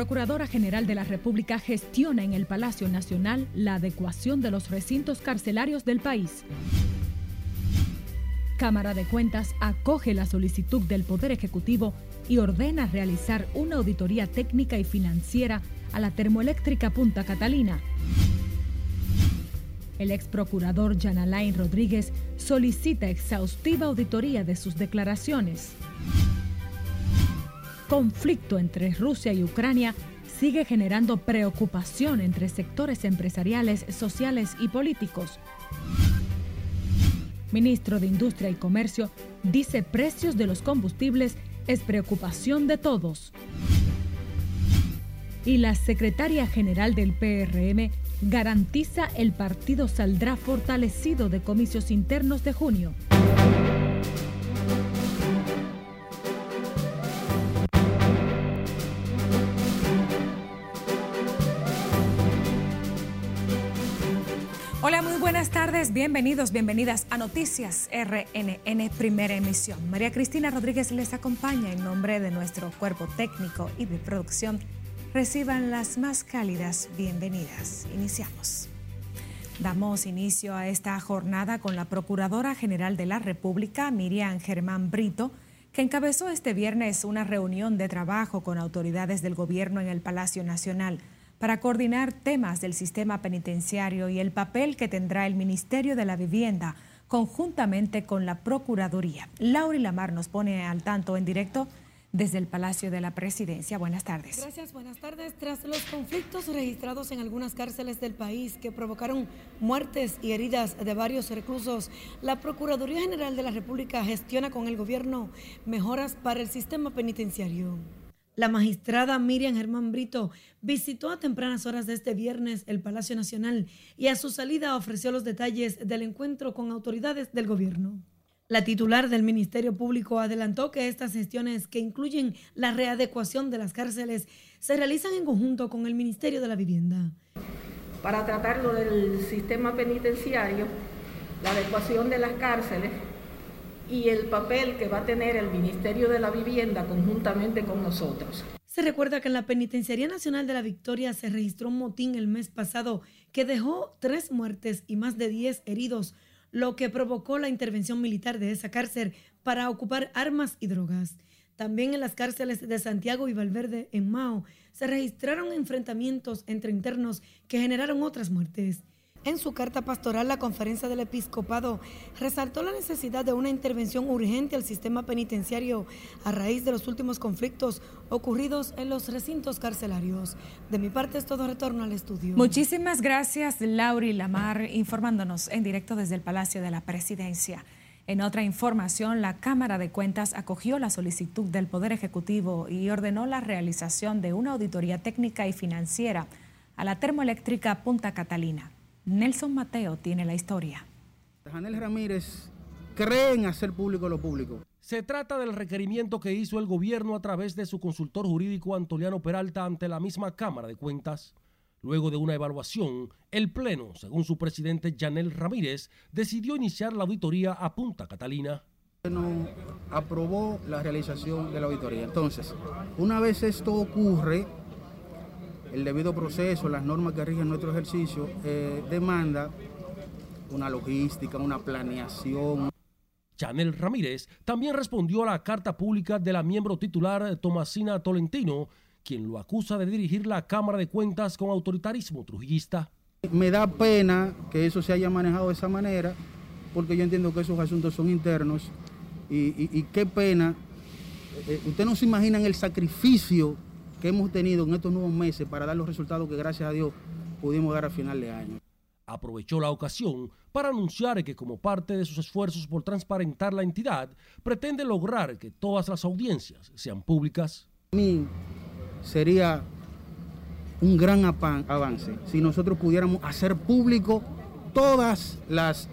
Procuradora General de la República gestiona en el Palacio Nacional la adecuación de los recintos carcelarios del país. Cámara de Cuentas acoge la solicitud del Poder Ejecutivo y ordena realizar una auditoría técnica y financiera a la termoeléctrica Punta Catalina. El ex procurador Jan Alain Rodríguez solicita exhaustiva auditoría de sus declaraciones. Conflicto entre Rusia y Ucrania sigue generando preocupación entre sectores empresariales, sociales y políticos. Ministro de Industria y Comercio dice precios de los combustibles es preocupación de todos. Y la secretaria general del PRM garantiza el partido saldrá fortalecido de comicios internos de junio. Buenas tardes, bienvenidos, bienvenidas a Noticias RNN Primera Emisión. María Cristina Rodríguez les acompaña en nombre de nuestro cuerpo técnico y de producción Reciban las más cálidas bienvenidas. Iniciamos. Damos inicio a esta jornada con la Procuradora General de la República, Miriam Germán Brito, que encabezó este viernes una reunión de trabajo con autoridades del gobierno en el Palacio Nacional para coordinar temas del sistema penitenciario y el papel que tendrá el Ministerio de la Vivienda conjuntamente con la Procuraduría. Laura Lamar nos pone al tanto en directo desde el Palacio de la Presidencia. Buenas tardes. Gracias, buenas tardes. Tras los conflictos registrados en algunas cárceles del país que provocaron muertes y heridas de varios reclusos, la Procuraduría General de la República gestiona con el gobierno mejoras para el sistema penitenciario. La magistrada Miriam Germán Brito visitó a tempranas horas de este viernes el Palacio Nacional y a su salida ofreció los detalles del encuentro con autoridades del gobierno. La titular del Ministerio Público adelantó que estas gestiones, que incluyen la readecuación de las cárceles, se realizan en conjunto con el Ministerio de la Vivienda. Para tratar lo del sistema penitenciario, la adecuación de las cárceles y el papel que va a tener el Ministerio de la Vivienda conjuntamente con nosotros. Se recuerda que en la Penitenciaría Nacional de la Victoria se registró un motín el mes pasado que dejó tres muertes y más de diez heridos lo que provocó la intervención militar de esa cárcel para ocupar armas y drogas. También en las cárceles de Santiago y Valverde, en Mao, se registraron enfrentamientos entre internos que generaron otras muertes. En su carta pastoral, la conferencia del episcopado resaltó la necesidad de una intervención urgente al sistema penitenciario a raíz de los últimos conflictos ocurridos en los recintos carcelarios. De mi parte es todo retorno al estudio. Muchísimas gracias, Lauri Lamar, informándonos en directo desde el Palacio de la Presidencia. En otra información, la Cámara de Cuentas acogió la solicitud del Poder Ejecutivo y ordenó la realización de una auditoría técnica y financiera a la termoeléctrica Punta Catalina. Nelson Mateo tiene la historia. Janel Ramírez cree en hacer público lo público. Se trata del requerimiento que hizo el gobierno a través de su consultor jurídico Antoliano Peralta ante la misma Cámara de Cuentas. Luego de una evaluación, el Pleno, según su presidente Janel Ramírez, decidió iniciar la auditoría a Punta Catalina. No aprobó la realización de la auditoría. Entonces, una vez esto ocurre, el debido proceso, las normas que rigen nuestro ejercicio, eh, demanda una logística, una planeación. Chanel Ramírez también respondió a la carta pública de la miembro titular Tomasina Tolentino, quien lo acusa de dirigir la Cámara de Cuentas con autoritarismo trujillista. Me da pena que eso se haya manejado de esa manera, porque yo entiendo que esos asuntos son internos y, qué pena. Eh, eh, usted no se imagina el sacrificio que hemos tenido en estos nuevos meses para dar los resultados que gracias a Dios pudimos dar a final de año. Aprovechó la ocasión para anunciar que como parte de sus esfuerzos por transparentar la entidad, pretende lograr que todas las audiencias sean públicas. A mí sería un gran avance si nosotros pudiéramos hacer público todas las,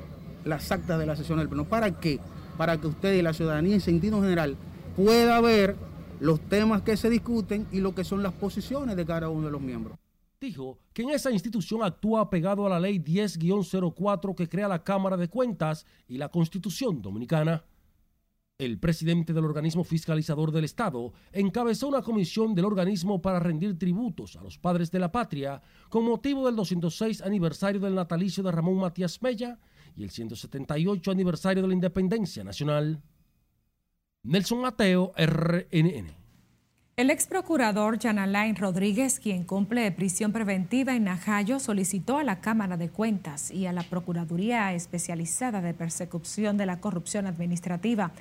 las actas de la sesión del Pleno. ¿Para qué? Para que usted y la ciudadanía en sentido general pueda ver los temas que se discuten y lo que son las posiciones de cada uno de los miembros. Dijo que en esa institución actúa pegado a la ley 10-04 que crea la Cámara de Cuentas y la Constitución Dominicana. El presidente del organismo fiscalizador del Estado encabezó una comisión del organismo para rendir tributos a los padres de la patria con motivo del 206 aniversario del natalicio de Ramón Matías Mella y el 178 aniversario de la independencia nacional. Nelson Mateo, RNN. El ex procurador Jan Alain Rodríguez, quien cumple prisión preventiva en Najayo, solicitó a la Cámara de Cuentas y a la Procuraduría Especializada de Persecución de la Corrupción Administrativa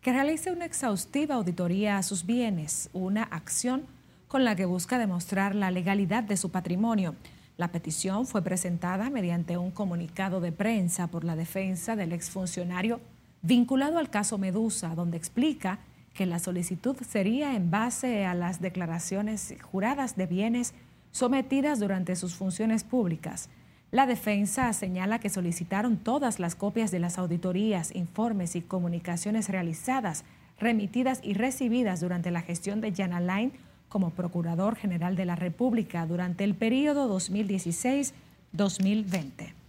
que realice una exhaustiva auditoría a sus bienes, una acción con la que busca demostrar la legalidad de su patrimonio. La petición fue presentada mediante un comunicado de prensa por la defensa del exfuncionario vinculado al caso Medusa, donde explica que la solicitud sería en base a las declaraciones juradas de bienes sometidas durante sus funciones públicas. La defensa señala que solicitaron todas las copias de las auditorías, informes y comunicaciones realizadas, remitidas y recibidas durante la gestión de Jan Alain como Procurador General de la República durante el periodo 2016-2020.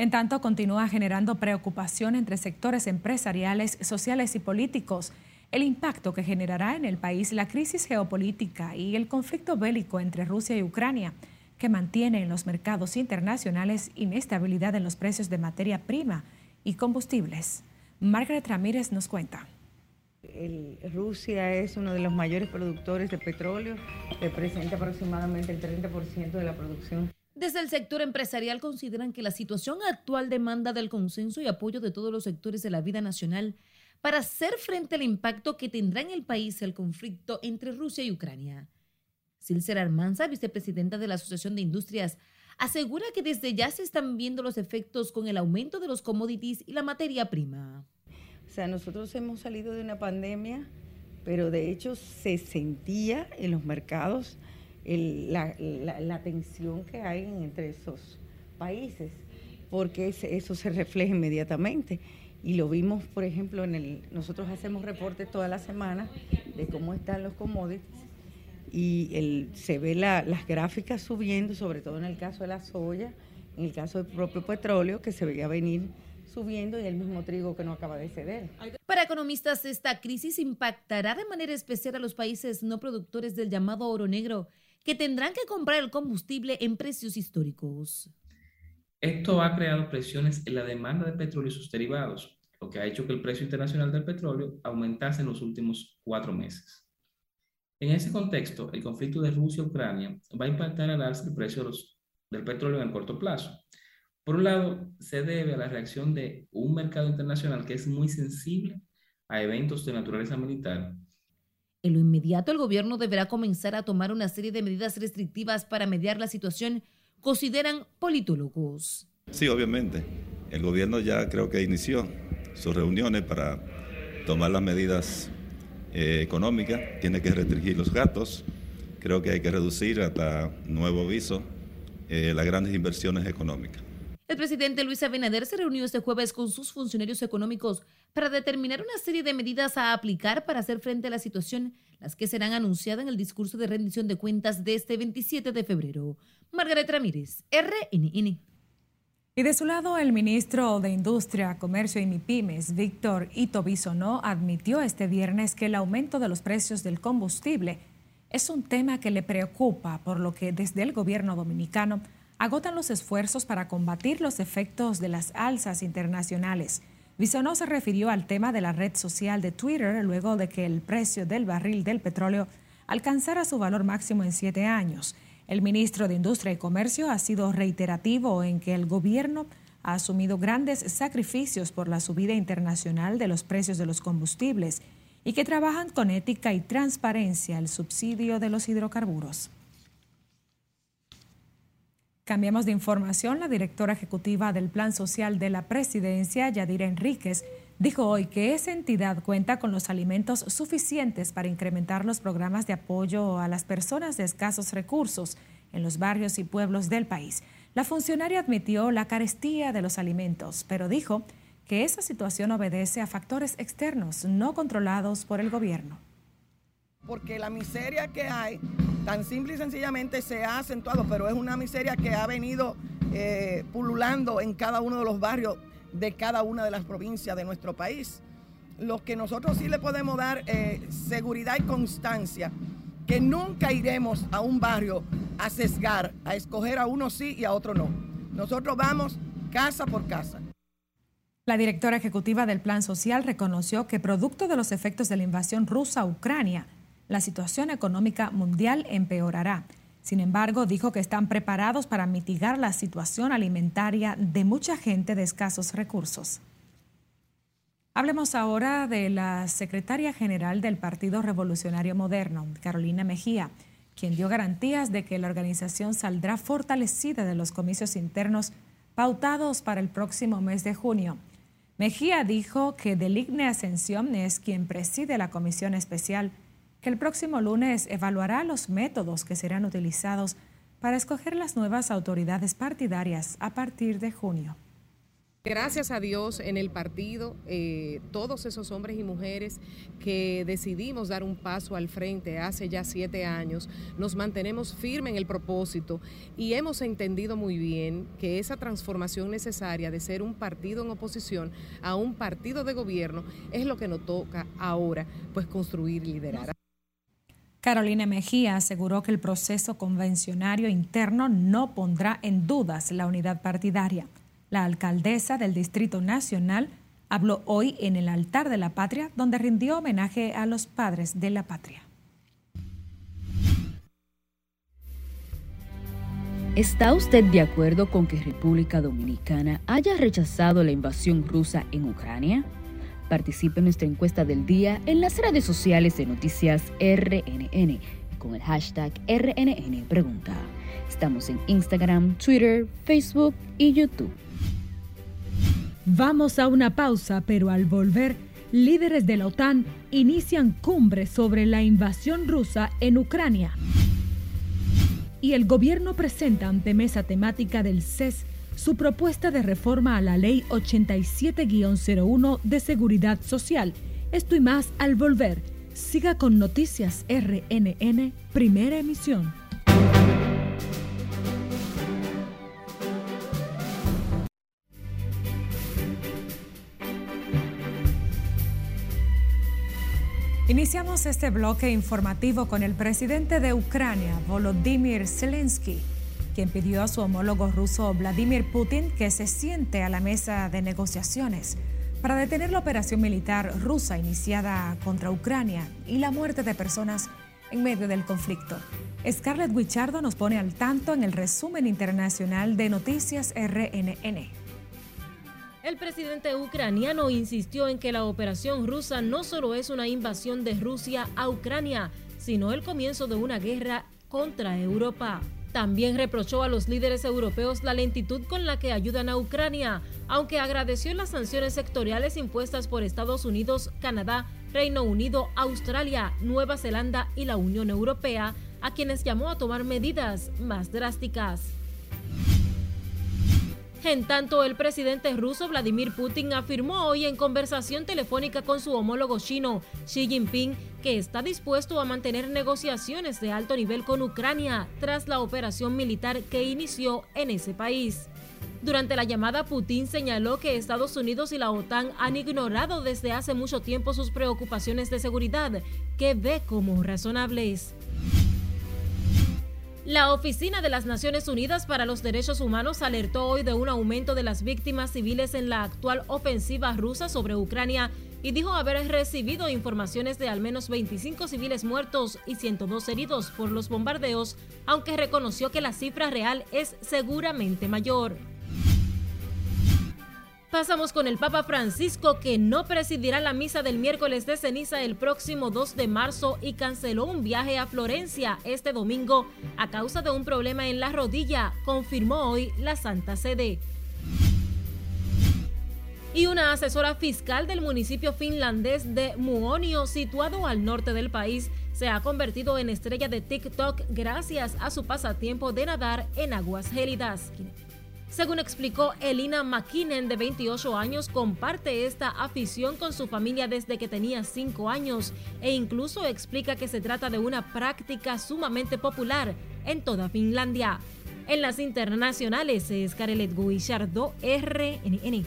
En tanto, continúa generando preocupación entre sectores empresariales, sociales y políticos el impacto que generará en el país la crisis geopolítica y el conflicto bélico entre Rusia y Ucrania que mantiene en los mercados internacionales inestabilidad en los precios de materia prima y combustibles. Margaret Ramírez nos cuenta. Rusia es uno de los mayores productores de petróleo, representa aproximadamente el 30% de la producción. Desde el sector empresarial consideran que la situación actual demanda del consenso y apoyo de todos los sectores de la vida nacional para hacer frente al impacto que tendrá en el país el conflicto entre Rusia y Ucrania. Silcer Armanza, vicepresidenta de la Asociación de Industrias, asegura que desde ya se están viendo los efectos con el aumento de los commodities y la materia prima. O sea, nosotros hemos salido de una pandemia, pero de hecho se sentía en los mercados la, tensión que hay entre esos países, porque eso se refleja inmediatamente. Y lo vimos, por ejemplo, en el, nosotros hacemos reportes toda la semana de cómo están los commodities y el, se ve las gráficas subiendo, sobre todo en el caso de la soya, en el caso del propio petróleo, que se veía venir subiendo y el mismo trigo que no acaba de ceder. Para economistas, esta crisis impactará de manera especial a los países no productores del llamado oro negro, que tendrán que comprar el combustible en precios históricos. Esto ha creado presiones en la demanda de petróleo y sus derivados, lo que ha hecho que el precio internacional del petróleo aumentase en los últimos cuatro meses. En ese contexto, el conflicto de Rusia-Ucrania va a impactar al alza el precio del petróleo en el corto plazo. Por un lado, se debe a la reacción de un mercado internacional que es muy sensible a eventos de naturaleza militar. En lo inmediato, el gobierno deberá comenzar a tomar una serie de medidas restrictivas para mediar la situación, consideran politólogos. Sí, obviamente. El gobierno ya creo que inició sus reuniones para tomar las medidas eh, económica, tiene que restringir los gastos, creo que hay que reducir hasta nuevo aviso eh, las grandes inversiones económicas. El presidente Luis Abinader se reunió este jueves con sus funcionarios económicos para determinar una serie de medidas a aplicar para hacer frente a la situación, las que serán anunciadas en el discurso de rendición de cuentas de este 27 de febrero. Margaret Ramírez, RNN. Y de su lado, el ministro de Industria, Comercio y MIPIMES, Víctor Ito Bisonó, admitió este viernes que el aumento de los precios del combustible es un tema que le preocupa, por lo que desde el gobierno dominicano agotan los esfuerzos para combatir los efectos de las alzas internacionales. Bisonó se refirió al tema de la red social de Twitter luego de que el precio del barril del petróleo alcanzara su valor máximo en siete años. El ministro de Industria y Comercio ha sido reiterativo en que el gobierno ha asumido grandes sacrificios por la subida internacional de los precios de los combustibles y que trabajan con ética y transparencia el subsidio de los hidrocarburos. Cambiamos de información. La directora ejecutiva del Plan Social de la Presidencia, Yadira Enríquez, dijo hoy que esa entidad cuenta con los alimentos suficientes para incrementar los programas de apoyo a las personas de escasos recursos en los barrios y pueblos del país. La funcionaria admitió la carestía de los alimentos, pero dijo que esa situación obedece a factores externos no controlados por el gobierno. Porque la miseria que hay, tan simple y sencillamente se ha acentuado, pero es una miseria que ha venido eh, pululando en cada uno de los barrios de cada una de las provincias de nuestro país. Lo que nosotros sí le podemos dar eh, seguridad y constancia, que nunca iremos a un barrio a sesgar, a escoger a uno sí y a otro no. Nosotros vamos casa por casa. La directora ejecutiva del Plan Social reconoció que producto de los efectos de la invasión rusa a Ucrania, la situación económica mundial empeorará. Sin embargo, dijo que están preparados para mitigar la situación alimentaria de mucha gente de escasos recursos. Hablemos ahora de la secretaria general del Partido Revolucionario Moderno, Carolina Mejía, quien dio garantías de que la organización saldrá fortalecida de los comicios internos pautados para el próximo mes de junio. Mejía dijo que Deligne Ascensión es quien preside la comisión especial que el próximo lunes evaluará los métodos que serán utilizados para escoger las nuevas autoridades partidarias a partir de junio. Gracias a Dios en el partido, eh, todos esos hombres y mujeres que decidimos dar un paso al frente hace ya siete años, nos mantenemos firmes en el propósito y hemos entendido muy bien que esa transformación necesaria de ser un partido en oposición a un partido de gobierno es lo que nos toca ahora, pues construir y liderar. Carolina Mejía aseguró que el proceso convencionario interno no pondrá en dudas la unidad partidaria. La alcaldesa del Distrito Nacional habló hoy en el altar de la patria, donde rindió homenaje a los padres de la patria. ¿Está usted de acuerdo con que República Dominicana haya rechazado la invasión rusa en Ucrania? Participe en nuestra encuesta del día en las redes sociales de Noticias RNN con el hashtag RNN Pregunta. Estamos en Instagram, Twitter, Facebook y YouTube. Vamos a una pausa, pero al volver, líderes de la OTAN inician cumbre sobre la invasión rusa en Ucrania. Y el gobierno presenta ante mesa temática del CES su propuesta de reforma a la Ley 87-01 de Seguridad Social. Esto y más al volver. Siga con Noticias RNN, primera emisión. Iniciamos este bloque informativo con el presidente de Ucrania, Volodymyr Zelensky quien pidió a su homólogo ruso Vladimir Putin que se siente a la mesa de negociaciones para detener la operación militar rusa iniciada contra Ucrania y la muerte de personas en medio del conflicto. Scarlett Wichardo nos pone al tanto en el resumen internacional de Noticias RNN. El presidente ucraniano insistió en que la operación rusa no solo es una invasión de Rusia a Ucrania, sino el comienzo de una guerra contra Europa. También reprochó a los líderes europeos la lentitud con la que ayudan a Ucrania, aunque agradeció las sanciones sectoriales impuestas por Estados Unidos, Canadá, Reino Unido, Australia, Nueva Zelanda y la Unión Europea, a quienes llamó a tomar medidas más drásticas. En tanto, el presidente ruso Vladimir Putin afirmó hoy en conversación telefónica con su homólogo chino, Xi Jinping, que está dispuesto a mantener negociaciones de alto nivel con Ucrania tras la operación militar que inició en ese país. Durante la llamada, Putin señaló que Estados Unidos y la OTAN han ignorado desde hace mucho tiempo sus preocupaciones de seguridad, que ve como razonables. La Oficina de las Naciones Unidas para los Derechos Humanos alertó hoy de un aumento de las víctimas civiles en la actual ofensiva rusa sobre Ucrania y dijo haber recibido informaciones de al menos 25 civiles muertos y 102 heridos por los bombardeos, aunque reconoció que la cifra real es seguramente mayor. Pasamos con el Papa Francisco, que no presidirá la misa del miércoles de ceniza el próximo 2 de marzo y canceló un viaje a Florencia este domingo a causa de un problema en la rodilla, confirmó hoy la Santa Sede. Y una asesora fiscal del municipio finlandés de Muonio, situado al norte del país, se ha convertido en estrella de TikTok gracias a su pasatiempo de nadar en aguas gélidas. Según explicó Elina McKinnon, de 28 años, comparte esta afición con su familia desde que tenía 5 años e incluso explica que se trata de una práctica sumamente popular en toda Finlandia. En las internacionales es Carelet Guillardo, RNN.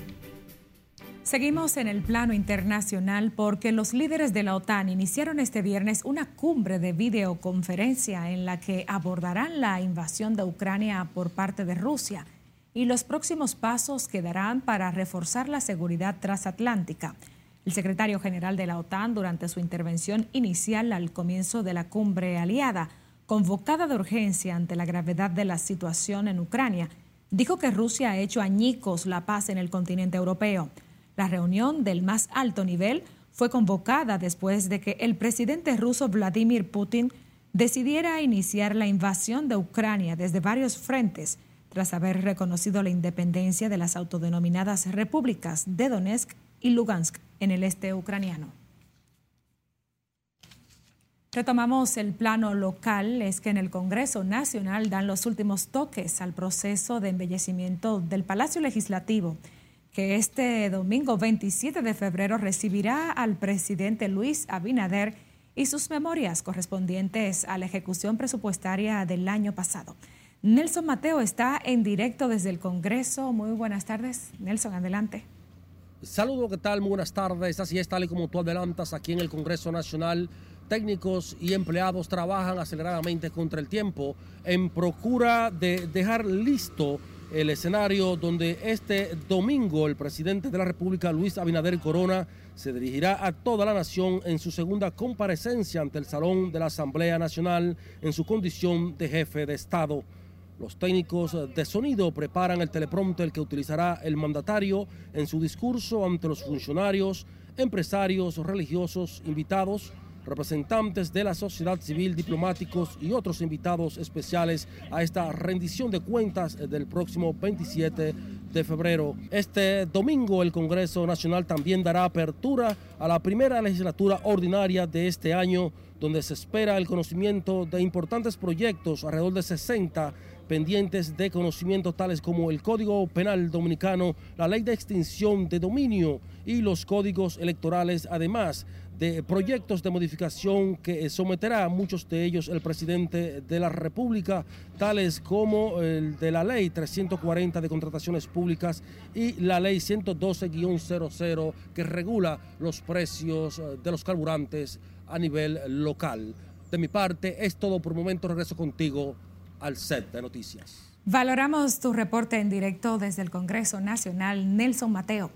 Seguimos en el plano internacional porque los líderes de la OTAN iniciaron este viernes una cumbre de videoconferencia en la que abordarán la invasión de Ucrania por parte de Rusia y los próximos pasos que darán para reforzar la seguridad transatlántica. El secretario general de la OTAN, durante su intervención inicial al comienzo de la cumbre aliada, convocada de urgencia ante la gravedad de la situación en Ucrania, dijo que Rusia ha hecho añicos la paz en el continente europeo. La reunión del más alto nivel fue convocada después de que el presidente ruso Vladimir Putin decidiera iniciar la invasión de Ucrania desde varios frentes, tras haber reconocido la independencia de las autodenominadas repúblicas de Donetsk y Lugansk en el este ucraniano. Retomamos el plano local, es que en el Congreso Nacional dan los últimos toques al proceso de embellecimiento del Palacio Legislativo que este domingo 27 de febrero recibirá al presidente Luis Abinader y sus memorias correspondientes a la ejecución presupuestaria del año pasado. Nelson Mateo está en directo desde el Congreso. Muy buenas tardes. Nelson, adelante. Saludos, ¿qué tal? Muy buenas tardes. Así es, tal y como tú adelantas, aquí en el Congreso Nacional, técnicos y empleados trabajan aceleradamente contra el tiempo en procura de dejar listo el escenario donde este domingo el presidente de la República, Luis Abinader Corona, se dirigirá a toda la nación en su segunda comparecencia ante el Salón de la Asamblea Nacional en su condición de jefe de Estado. Los técnicos de sonido preparan el teleprompter que utilizará el mandatario en su discurso ante los funcionarios, empresarios, religiosos, invitados, representantes de la sociedad civil, diplomáticos y otros invitados especiales a esta rendición de cuentas del próximo 27 de febrero. Este domingo el Congreso Nacional también dará apertura a la primera legislatura ordinaria de este año, donde se espera el conocimiento de importantes proyectos, alrededor de 60 pendientes de conocimiento tales como el Código Penal Dominicano, la Ley de Extinción de Dominio y los códigos electorales, además de proyectos de modificación que someterá muchos de ellos el presidente de la República, tales como el de la ley 340 de contrataciones públicas y la ley 112-00 que regula los precios de los carburantes a nivel local. De mi parte es todo por el momento, regreso contigo al set de noticias. Valoramos tu reporte en directo desde el Congreso Nacional, Nelson Mateo.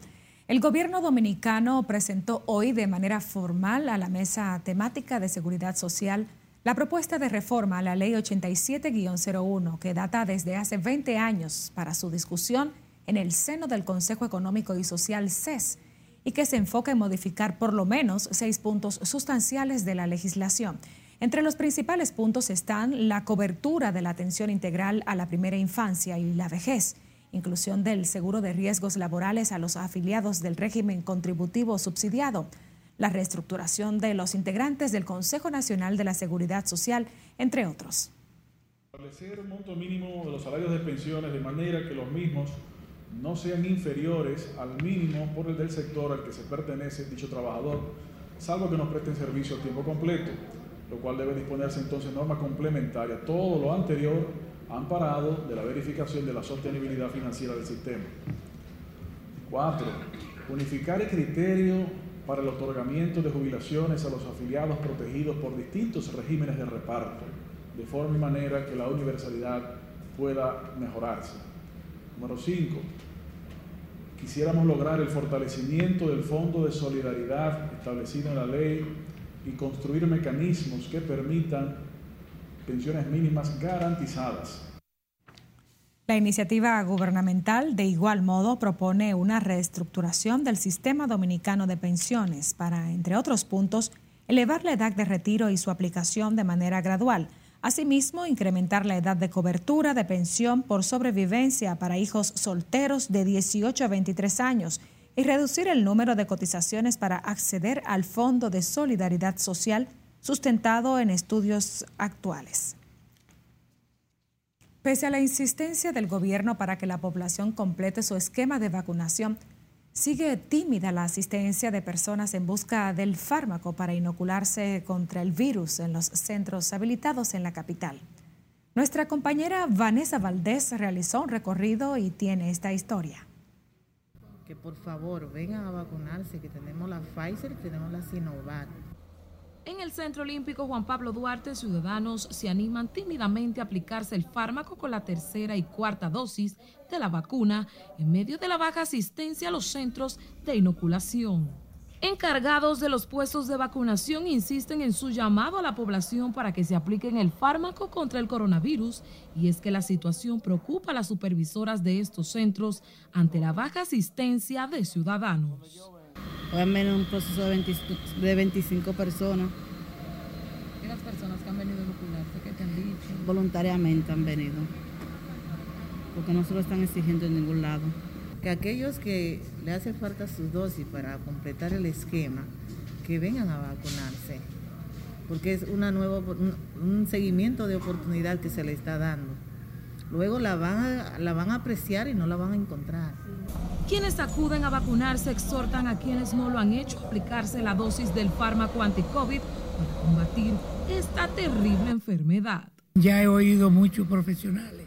El gobierno dominicano presentó hoy de manera formal a la Mesa Temática de Seguridad Social la propuesta de reforma a la Ley 87-01 que data desde hace 20 años para su discusión en el seno del Consejo Económico y Social CES y que se enfoca en modificar por lo menos seis puntos sustanciales de la legislación. Entre los principales puntos están la cobertura de la atención integral a la primera infancia y la vejez, inclusión del seguro de riesgos laborales a los afiliados del régimen contributivo subsidiado, la reestructuración de los integrantes del Consejo Nacional de la Seguridad Social, entre otros. Establecer un monto mínimo de los salarios de pensiones de manera que los mismos no sean inferiores al mínimo por el del sector al que se pertenece dicho trabajador, salvo que nos presten servicio a tiempo completo, lo cual debe disponerse entonces norma complementaria. Todo lo anterior amparado de la verificación de la sostenibilidad financiera del sistema. Cuatro, unificar el criterio para el otorgamiento de jubilaciones a los afiliados protegidos por distintos regímenes de reparto, de forma y manera que la universalidad pueda mejorarse. Número cinco, quisiéramos lograr el fortalecimiento del Fondo de Solidaridad establecido en la ley y construir mecanismos que permitan pensiones mínimas garantizadas. La iniciativa gubernamental, de igual modo, propone una reestructuración del sistema dominicano de pensiones para, entre otros puntos, elevar la edad de retiro y su aplicación de manera gradual. Asimismo, incrementar la edad de cobertura de pensión por sobrevivencia para hijos solteros de 18 a 23 años y reducir el número de cotizaciones para acceder al Fondo de Solidaridad Social sustentado en estudios actuales. Pese a la insistencia del gobierno para que la población complete su esquema de vacunación, sigue tímida la asistencia de personas en busca del fármaco para inocularse contra el virus en los centros habilitados en la capital. Nuestra compañera Vanessa Valdés realizó un recorrido y tiene esta historia. Que por favor vengan a vacunarse, que tenemos la Pfizer tenemos la Sinovac. En el Centro Olímpico Juan Pablo Duarte, ciudadanos se animan tímidamente a aplicarse el fármaco con la tercera y cuarta dosis de la vacuna en medio de la baja asistencia a los centros de inoculación. Encargados de los puestos de vacunación insisten en su llamado a la población para que se apliquen el fármaco contra el coronavirus y es que la situación preocupa a las supervisoras de estos centros ante la baja asistencia de ciudadanos. Hoy al menos un proceso de, 25 personas. ¿Y las personas que han venido a inocularse, qué te han dicho? Voluntariamente han venido. Porque no se lo están exigiendo en ningún lado. Que aquellos que le hace falta su dosis para completar el esquema, que vengan a vacunarse. Porque es una nueva, un seguimiento de oportunidad que se le está dando. Luego la van a, la van a apreciar y no la van a encontrar. Quienes acuden a vacunarse exhortan a quienes no lo han hecho a aplicarse la dosis del fármaco anti-COVID para combatir esta terrible enfermedad. Ya he oído muchos profesionales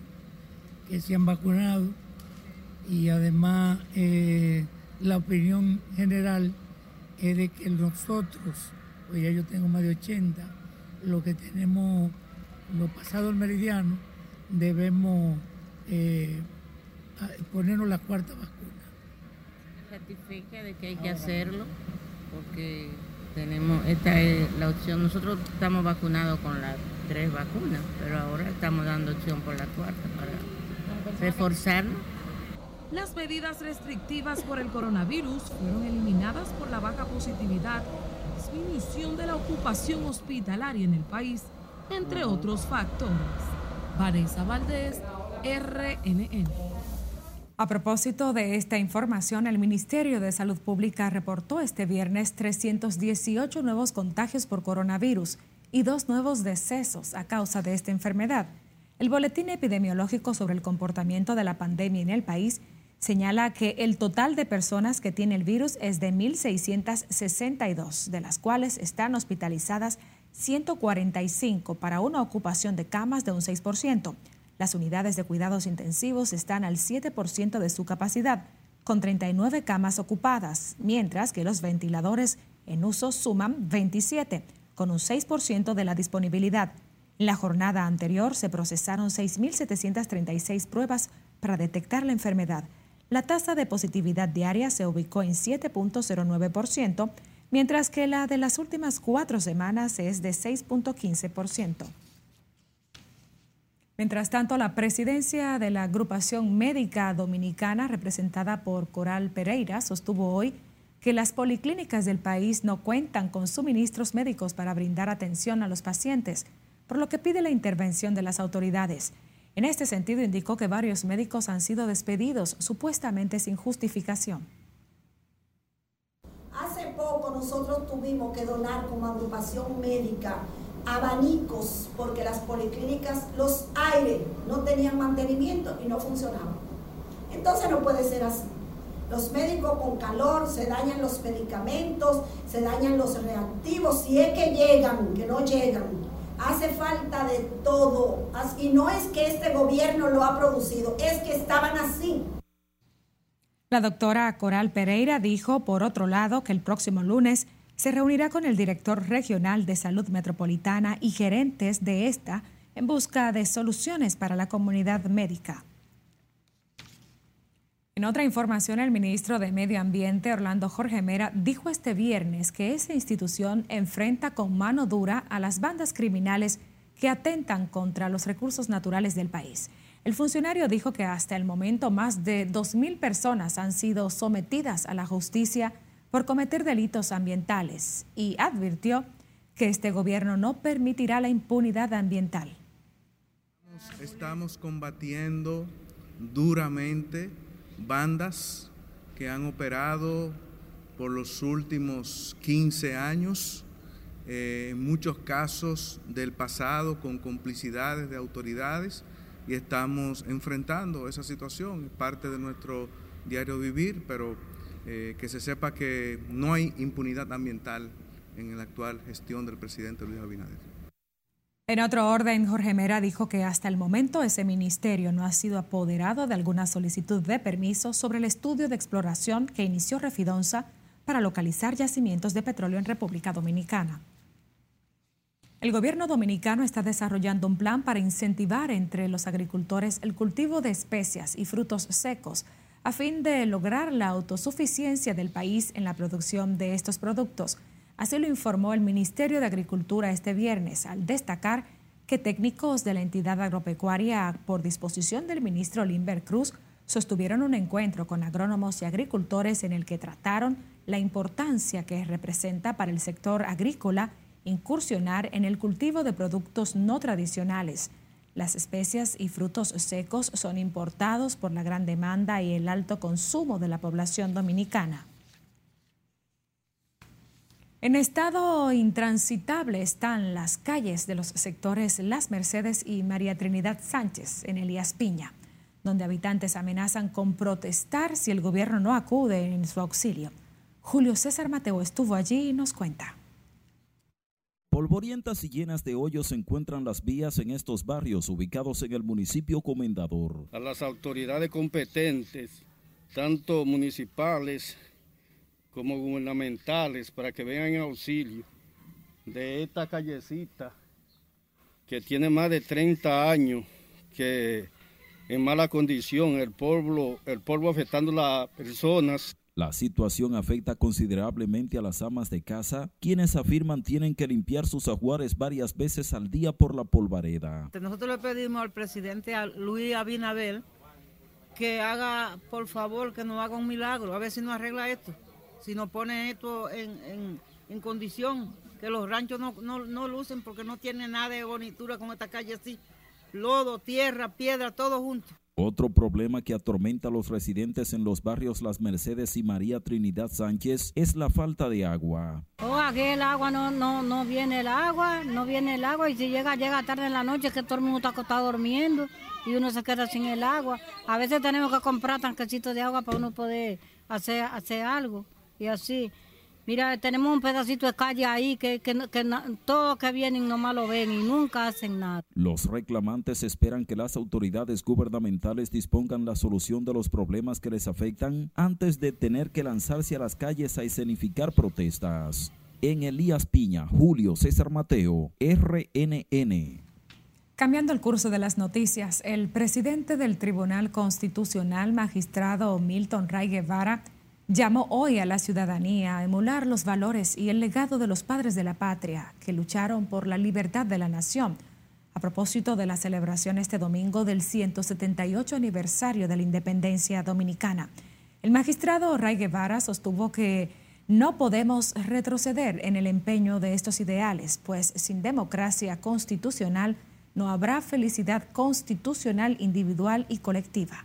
que se han vacunado y además eh, la opinión general es de que nosotros, pues ya yo tengo más de 80, lo que tenemos, lo pasado el meridiano, debemos eh, ponernos la cuarta vacuna certifique de que hay que hacerlo, porque tenemos, esta es la opción. Nosotros estamos vacunados con las tres vacunas, pero ahora estamos dando opción por la cuarta para reforzarlo. Las medidas restrictivas por el coronavirus fueron eliminadas por la baja positividad, disminución de la ocupación hospitalaria en el país, entre otros factores. Vanessa Valdés, RNN. A propósito de esta información, el Ministerio de Salud Pública reportó este viernes 318 nuevos contagios por coronavirus y dos nuevos decesos a causa de esta enfermedad. El boletín epidemiológico sobre el comportamiento de la pandemia en el país señala que el total de personas que tiene el virus es de 1.662, de las cuales están hospitalizadas 145 para una ocupación de camas de un 6%. Las unidades de cuidados intensivos están al 7% de su capacidad, con 39 camas ocupadas, mientras que los ventiladores en uso suman 27, con un 6% de la disponibilidad. En la jornada anterior se procesaron 6.736 pruebas para detectar la enfermedad. La tasa de positividad diaria se ubicó en 7.09%, mientras que la de las últimas cuatro semanas es de 6.15%. Mientras tanto, la presidencia de la agrupación médica dominicana, representada por Coral Pereira, sostuvo hoy que las policlínicas del país no cuentan con suministros médicos para brindar atención a los pacientes, por lo que pide la intervención de las autoridades. En este sentido, indicó que varios médicos han sido despedidos, supuestamente sin justificación. Hace poco nosotros tuvimos que donar como agrupación médica abanicos porque las policlínicas, los aires no tenían mantenimiento y no funcionaban. Entonces no puede ser así. Los médicos con calor, se dañan los medicamentos, se dañan los reactivos, si es que llegan, que no llegan. Hace falta de todo. Y no es que este gobierno lo ha producido, es que estaban así. La doctora Coral Pereira dijo, por otro lado, que el próximo lunes se reunirá con el director regional de salud metropolitana y gerentes de esta en busca de soluciones para la comunidad médica. En otra información, el ministro de Medio Ambiente, Orlando Jorge Mera, dijo este viernes que esa institución enfrenta con mano dura a las bandas criminales que atentan contra los recursos naturales del país. El funcionario dijo que hasta el momento más de 2.000 personas han sido sometidas a la justicia por cometer delitos ambientales y advirtió que este gobierno no permitirá la impunidad ambiental. Estamos combatiendo duramente bandas que han operado por los últimos 15 años, eh, en muchos casos del pasado con complicidades de autoridades y estamos enfrentando esa situación, es parte de nuestro diario vivir, pero eh, que se sepa que no hay impunidad ambiental en la actual gestión del presidente Luis Abinader. En otro orden, Jorge Mera dijo que hasta el momento ese ministerio no ha sido apoderado de alguna solicitud de permiso sobre el estudio de exploración que inició Refidonza para localizar yacimientos de petróleo en República Dominicana. El gobierno dominicano está desarrollando un plan para incentivar entre los agricultores el cultivo de especias y frutos secos a fin de lograr la autosuficiencia del país en la producción de estos productos. Así lo informó el Ministerio de Agricultura este viernes, al destacar que técnicos de la entidad agropecuaria, por disposición del ministro Limber Cruz, sostuvieron un encuentro con agrónomos y agricultores en el que trataron la importancia que representa para el sector agrícola incursionar en el cultivo de productos no tradicionales. Las especias y frutos secos son importados por la gran demanda y el alto consumo de la población dominicana. En estado intransitable están las calles de los sectores Las Mercedes y María Trinidad Sánchez en Elías Piña, donde habitantes amenazan con protestar si el gobierno no acude en su auxilio. Julio César Mateo estuvo allí y nos cuenta. Polvorientas y llenas de hoyos se encuentran las vías en estos barrios ubicados en el municipio Comendador. A las autoridades competentes, tanto municipales como gubernamentales para que vengan en auxilio de esta callecita que tiene más de 30 años, que en mala condición, el polvo, el polvo afectando a las personas. La situación afecta considerablemente a las amas de casa, quienes afirman tienen que limpiar sus ajuares varias veces al día por la polvareda. Nosotros le pedimos al presidente Luis Abinabel que haga, por favor, que nos haga un milagro, a ver si nos arregla esto si nos pone esto en, condición, que los ranchos no, no, lucen porque no tienen nada de bonitura con esta calle así. Lodo, tierra, piedra, todo junto. Otro problema que atormenta a los residentes en los barrios Las Mercedes y María Trinidad Sánchez es la falta de agua. Oh, aquí el agua no, no, no viene el agua, no viene el agua y si llega, llega tarde en la noche que todo el mundo está acostado durmiendo y uno se queda sin el agua. A veces tenemos que comprar tanquecitos de agua para uno poder hacer, hacer algo y así. Mira, tenemos un pedacito de calle ahí que, que, que todos que vienen nomás lo ven y nunca hacen nada. Los reclamantes esperan que las autoridades gubernamentales dispongan la solución de los problemas que les afectan antes de tener que lanzarse a las calles a escenificar protestas. En Elías Piña, Julio César Mateo, RNN. Cambiando el curso de las noticias, el presidente del Tribunal Constitucional, magistrado Milton Ray Guevara, llamó hoy a la ciudadanía a emular los valores y el legado de los padres de la patria que lucharon por la libertad de la nación a propósito de la celebración este domingo del 178 aniversario de la independencia dominicana. El magistrado Ray Guevara sostuvo que no podemos retroceder en el empeño de estos ideales, pues sin democracia constitucional no habrá felicidad constitucional individual y colectiva.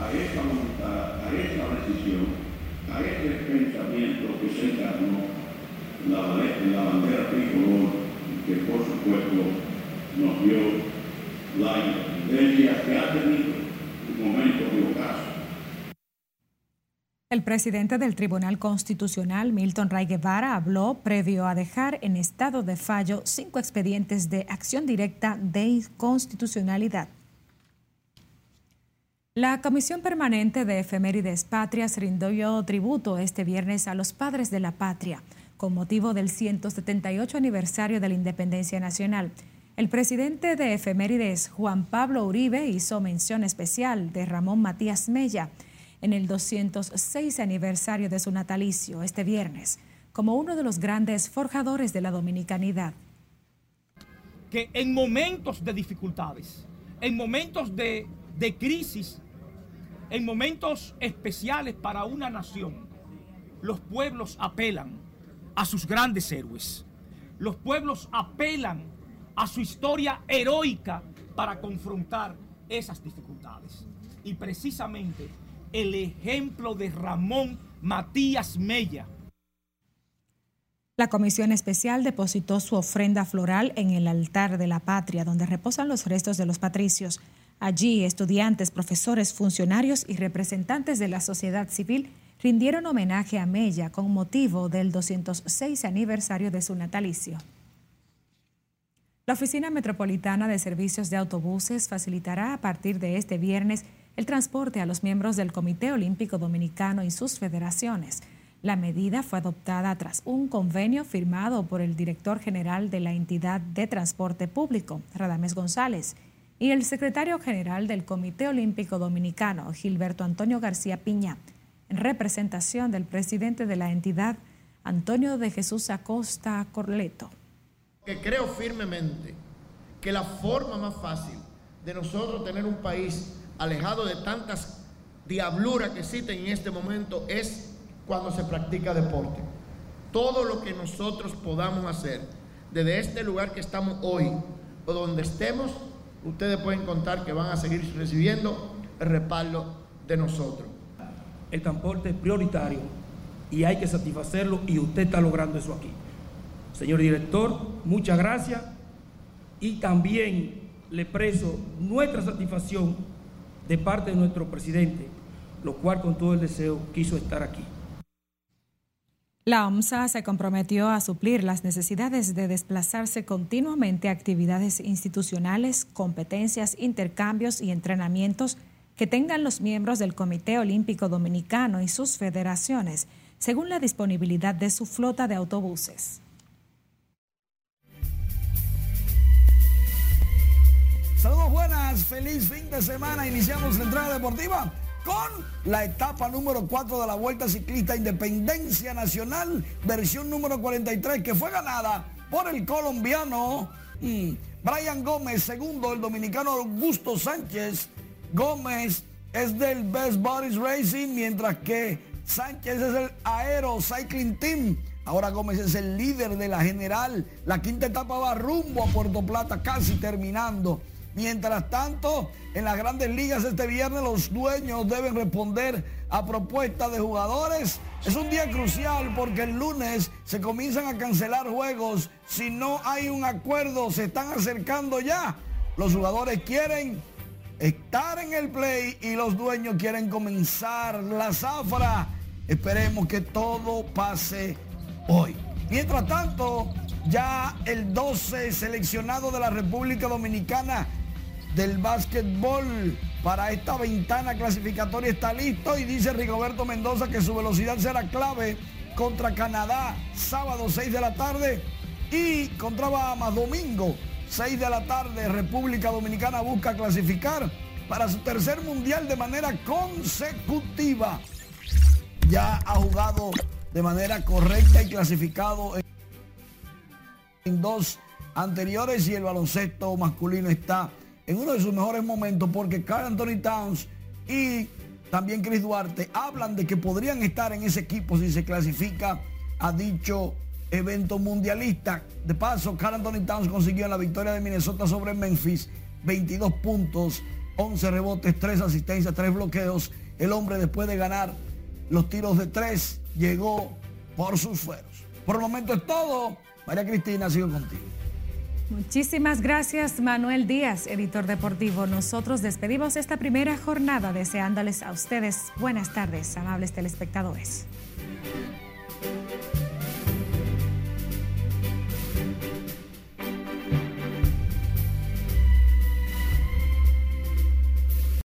A esa voluntad, a esa decisión, a ese pensamiento que se encarnó en la, la bandera tricolor, que por supuesto nos dio la independencia que ha tenido un momento de ocaso. El presidente del Tribunal Constitucional, Milton Ray Guevara, habló previo a dejar en estado de fallo cinco expedientes de acción directa de inconstitucionalidad. La Comisión Permanente de Efemérides Patrias rindió tributo este viernes a los padres de la patria con motivo del 178 aniversario de la independencia nacional. El presidente de Efemérides, Juan Pablo Uribe, hizo mención especial de Ramón Matías Mella en el 206 aniversario de su natalicio este viernes, como uno de los grandes forjadores de la dominicanidad. Que en momentos de dificultades, en momentos de, de crisis, en momentos especiales para una nación, los pueblos apelan a sus grandes héroes. Los pueblos apelan a su historia heroica para confrontar esas dificultades. Y precisamente el ejemplo de Ramón Matías Mella. La Comisión Especial depositó su ofrenda floral en el altar de la patria, donde reposan los restos de los patricios. Allí, estudiantes, profesores, funcionarios y representantes de la sociedad civil rindieron homenaje a Mella con motivo del 206 aniversario de su natalicio. La Oficina Metropolitana de Servicios de Autobuses facilitará a partir de este viernes el transporte a los miembros del Comité Olímpico Dominicano y sus federaciones. La medida fue adoptada tras un convenio firmado por el director general de la entidad de transporte público, Radames González, y el secretario general del Comité Olímpico Dominicano, Gilberto Antonio García Piña, en representación del presidente de la entidad, Antonio de Jesús Acosta Corleto. Que creo firmemente que la forma más fácil de nosotros tener un país alejado de tantas diabluras que existen en este momento es cuando se practica deporte. Todo lo que nosotros podamos hacer desde este lugar que estamos hoy o donde estemos, ustedes pueden contar que van a seguir recibiendo el respaldo de nosotros. El transporte es prioritario y hay que satisfacerlo y usted está logrando eso aquí. Señor director, muchas gracias y también le preso nuestra satisfacción de parte de nuestro presidente, lo cual con todo el deseo quiso estar aquí. La OMSA se comprometió a suplir las necesidades de desplazarse continuamente a actividades institucionales, competencias, intercambios y entrenamientos que tengan los miembros del Comité Olímpico Dominicano y sus federaciones, según la disponibilidad de su flota de autobuses. Saludos buenas, feliz fin de semana. Iniciamos la entrada deportiva con la etapa número 4 de la Vuelta Ciclista Independencia Nacional, versión número 43, que fue ganada por el colombiano mm, Brian Gómez, segundo el dominicano Augusto Sánchez. Gómez es del Best Bodies Racing, mientras que Sánchez es el Aero Cycling Team. Ahora Gómez es el líder de la general. La quinta etapa va rumbo a Puerto Plata, casi terminando. Mientras tanto, en las grandes ligas este viernes los dueños deben responder a propuestas de jugadores. Es un día crucial porque el lunes se comienzan a cancelar juegos. Si no hay un acuerdo, se están acercando ya. Los jugadores quieren estar en el play y los dueños quieren comenzar la zafra. Esperemos que todo pase hoy. Mientras tanto, ya el 12 seleccionado de la República Dominicana del básquetbol para esta ventana clasificatoria está listo y dice Rigoberto Mendoza que su velocidad será clave contra Canadá sábado 6 de la tarde y contra Bahamas domingo 6 de la tarde República Dominicana busca clasificar para su tercer mundial de manera consecutiva. Ya ha jugado de manera correcta y clasificado en dos anteriores y el baloncesto masculino está en uno de sus mejores momentos porque Carl Anthony Towns y también Chris Duarte hablan de que podrían estar en ese equipo si se clasifica a dicho evento mundialista. De paso, Carl Anthony Towns consiguió la victoria de Minnesota sobre Memphis 22 puntos, 11 rebotes, 3 asistencias, 3 bloqueos. El hombre después de ganar los tiros de 3 llegó por sus fueros. Por el momento es todo. María Cristina, sigo contigo. Muchísimas gracias Manuel Díaz, editor deportivo. Nosotros despedimos esta primera jornada deseándoles a ustedes buenas tardes, amables telespectadores.